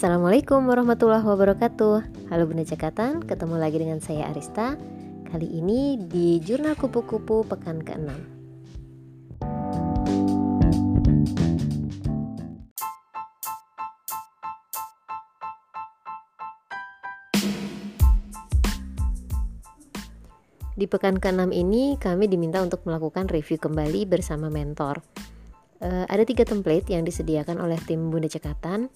Assalamualaikum warahmatullahi wabarakatuh. Halo Bunda Cekatan, ketemu lagi dengan saya Arista. Kali ini di Jurnal Kupu-Kupu Pekan ke-6 Di pekan ke-6 ini kami diminta untuk melakukan review kembali bersama mentor. Uh, ada tiga template yang disediakan oleh tim Bunda Cekatan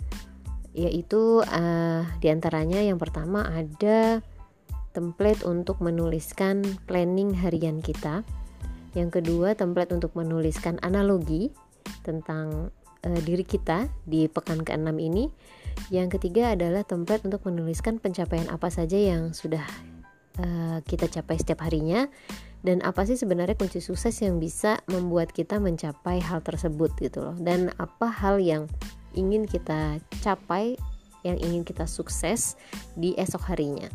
yaitu uh, di antaranya yang pertama ada template untuk menuliskan planning harian kita. Yang kedua template untuk menuliskan analogi tentang uh, diri kita di pekan ke-6 ini. Yang ketiga adalah template untuk menuliskan pencapaian apa saja yang sudah uh, kita capai setiap harinya. Dan apa sih sebenarnya kunci sukses yang bisa membuat kita mencapai hal tersebut gitu loh. Dan apa hal yang ingin kita capai yang ingin kita sukses di esok harinya.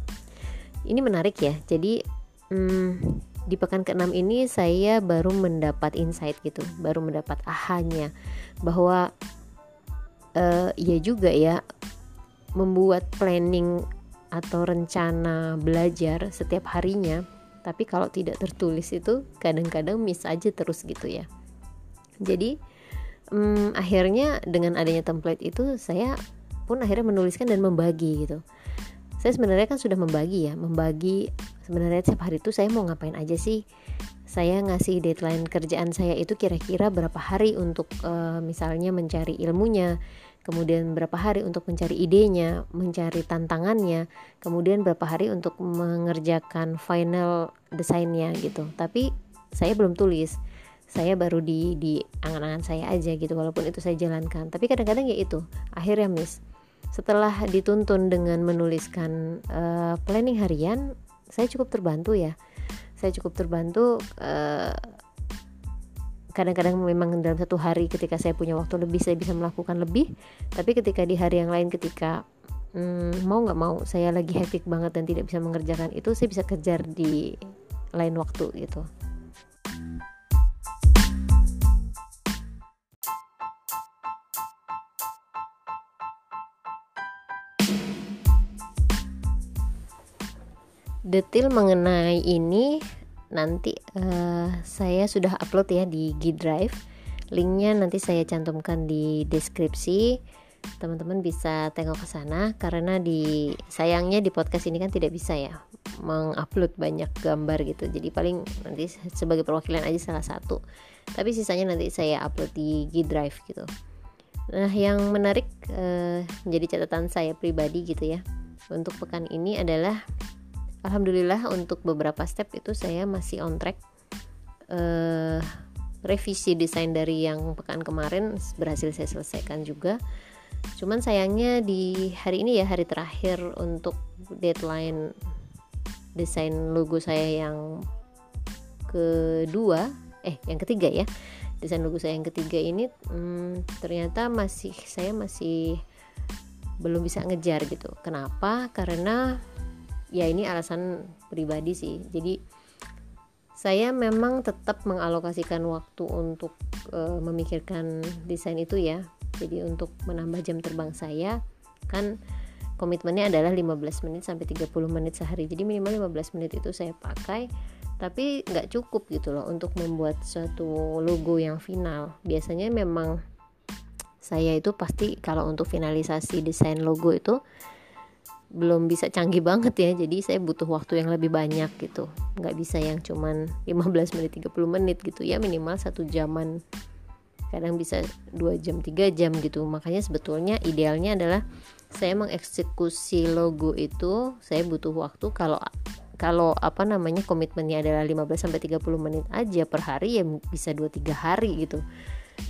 Ini menarik ya. Jadi hmm, di pekan ke-6 ini saya baru mendapat insight gitu baru mendapat ahanya bahwa uh, ya juga ya membuat planning atau rencana belajar setiap harinya tapi kalau tidak tertulis itu kadang-kadang miss aja terus gitu ya. Jadi hmm, akhirnya dengan adanya template itu saya pun akhirnya menuliskan dan membagi gitu saya sebenarnya kan sudah membagi ya membagi sebenarnya setiap hari itu saya mau ngapain aja sih saya ngasih deadline kerjaan saya itu kira-kira berapa hari untuk uh, misalnya mencari ilmunya kemudian berapa hari untuk mencari idenya, mencari tantangannya, kemudian berapa hari untuk mengerjakan final desainnya gitu. Tapi saya belum tulis. Saya baru di di angan-angan saya aja gitu walaupun itu saya jalankan. Tapi kadang-kadang ya itu, akhirnya miss. Setelah dituntun dengan menuliskan uh, planning harian, saya cukup terbantu ya. Saya cukup terbantu uh, kadang-kadang memang dalam satu hari ketika saya punya waktu lebih saya bisa melakukan lebih tapi ketika di hari yang lain ketika hmm, mau nggak mau saya lagi hektik banget dan tidak bisa mengerjakan itu saya bisa kejar di lain waktu gitu Detail mengenai ini nanti uh, saya sudah upload ya di G Drive. Linknya nanti saya cantumkan di deskripsi. Teman-teman bisa tengok ke sana karena di sayangnya di podcast ini kan tidak bisa ya mengupload banyak gambar gitu. Jadi paling nanti sebagai perwakilan aja salah satu. Tapi sisanya nanti saya upload di G Drive gitu. Nah yang menarik uh, menjadi catatan saya pribadi gitu ya untuk pekan ini adalah alhamdulillah untuk beberapa step itu saya masih on track. Uh, revisi desain dari yang pekan kemarin berhasil saya selesaikan juga. Cuman sayangnya di hari ini ya hari terakhir untuk deadline desain logo saya yang kedua eh yang ketiga ya. Desain logo saya yang ketiga ini hmm, ternyata masih saya masih belum bisa ngejar gitu. Kenapa? Karena ya ini alasan pribadi sih. Jadi saya memang tetap mengalokasikan waktu untuk e, memikirkan desain itu ya. Jadi untuk menambah jam terbang saya kan komitmennya adalah 15 menit sampai 30 menit sehari. Jadi minimal 15 menit itu saya pakai tapi nggak cukup gitu loh untuk membuat suatu logo yang final. Biasanya memang saya itu pasti kalau untuk finalisasi desain logo itu belum bisa canggih banget ya. Jadi saya butuh waktu yang lebih banyak gitu. Nggak bisa yang cuman 15 menit 30 menit gitu. Ya minimal satu jaman. Kadang bisa dua jam tiga jam gitu. Makanya sebetulnya idealnya adalah saya mengeksekusi logo itu saya butuh waktu. Kalau kalau apa namanya komitmennya adalah 15 sampai 30 menit aja per hari ya bisa 2 3 hari gitu.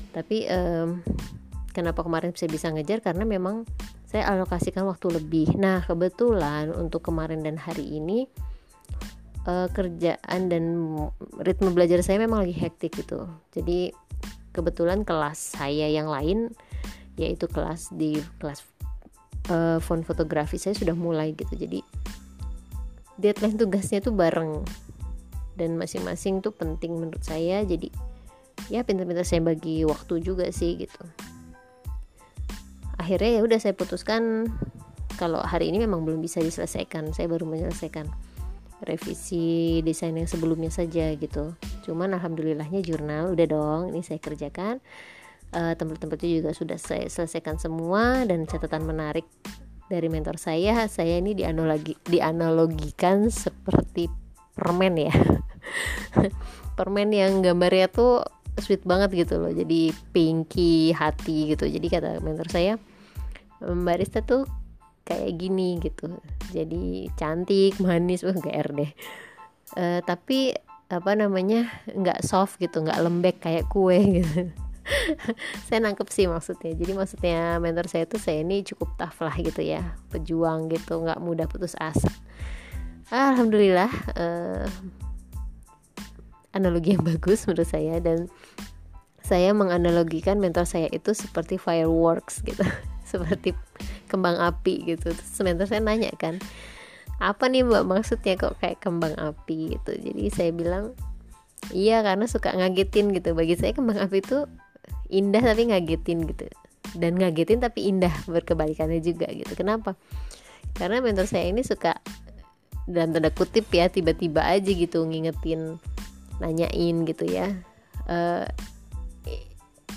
Tapi um, kenapa kemarin saya bisa ngejar? Karena memang saya alokasikan waktu lebih. Nah kebetulan untuk kemarin dan hari ini uh, kerjaan dan ritme belajar saya memang lagi hektik gitu. Jadi kebetulan kelas saya yang lain yaitu kelas di kelas uh, font fotografi saya sudah mulai gitu. Jadi deadline tugasnya tuh bareng. Dan masing-masing tuh penting menurut saya. Jadi ya pintar-pintar saya bagi waktu juga sih gitu akhirnya ya udah saya putuskan. Kalau hari ini memang belum bisa diselesaikan saya baru menyelesaikan revisi desain yang sebelumnya saja gitu. Cuman alhamdulillahnya jurnal udah dong ini saya kerjakan. Uh, tempat-tempatnya juga sudah saya selesaikan semua dan catatan menarik dari mentor saya saya ini dianalogi dianalogikan seperti permen ya. Permen yang gambarnya tuh sweet banget gitu loh jadi pinky hati gitu. Jadi kata mentor saya barista tuh kayak gini gitu. Jadi cantik manis wah gr deh. Uh, tapi apa namanya nggak soft gitu nggak lembek kayak kue gitu. Saya nangkep sih maksudnya. Jadi maksudnya mentor saya tuh saya ini cukup tough lah gitu ya. Pejuang gitu nggak mudah putus asa. Alhamdulillah uh, analogi yang bagus menurut saya. Dan saya menganalogikan mentor saya itu seperti fireworks gitu seperti kembang api gitu. Terus mentor saya nanya kan apa nih mbak maksudnya kok kayak kembang api? gitu. Jadi saya bilang iya karena suka ngagetin gitu. Bagi saya kembang api itu indah tapi ngagetin gitu. Dan ngagetin tapi indah berkebalikannya juga gitu. Kenapa? Karena mentor saya ini suka dalam tanda kutip ya tiba-tiba aja gitu ngingetin nanyain gitu ya. Uh,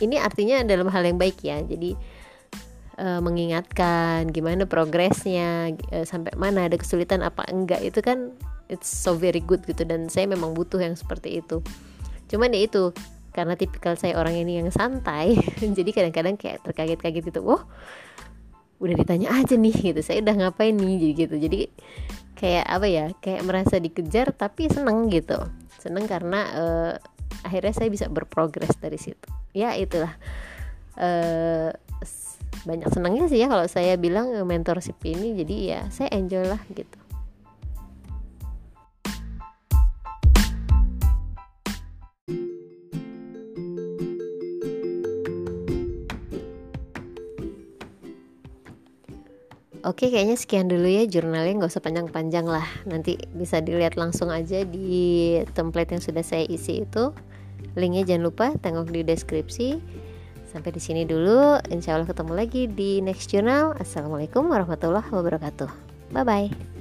ini artinya dalam hal yang baik ya. Jadi uh, mengingatkan gimana progresnya uh, sampai mana ada kesulitan apa enggak itu kan it's so very good gitu. Dan saya memang butuh yang seperti itu. Cuman ya itu karena tipikal saya orang ini yang santai jadi kadang-kadang kayak terkaget-kaget itu wah udah ditanya aja nih gitu. Saya udah ngapain nih? Jadi gitu. Jadi kayak apa ya kayak merasa dikejar tapi seneng gitu. Seneng karena uh, akhirnya saya bisa berprogres dari situ. Ya itulah. Uh, banyak senangnya sih ya kalau saya bilang mentorship ini jadi ya saya enjoy lah gitu Oke, kayaknya sekian dulu ya jurnalnya nggak usah panjang-panjang lah. Nanti bisa dilihat langsung aja di template yang sudah saya isi itu. Linknya jangan lupa tengok di deskripsi. Sampai di sini dulu. Insya Allah ketemu lagi di next journal. Assalamualaikum warahmatullahi wabarakatuh. Bye bye.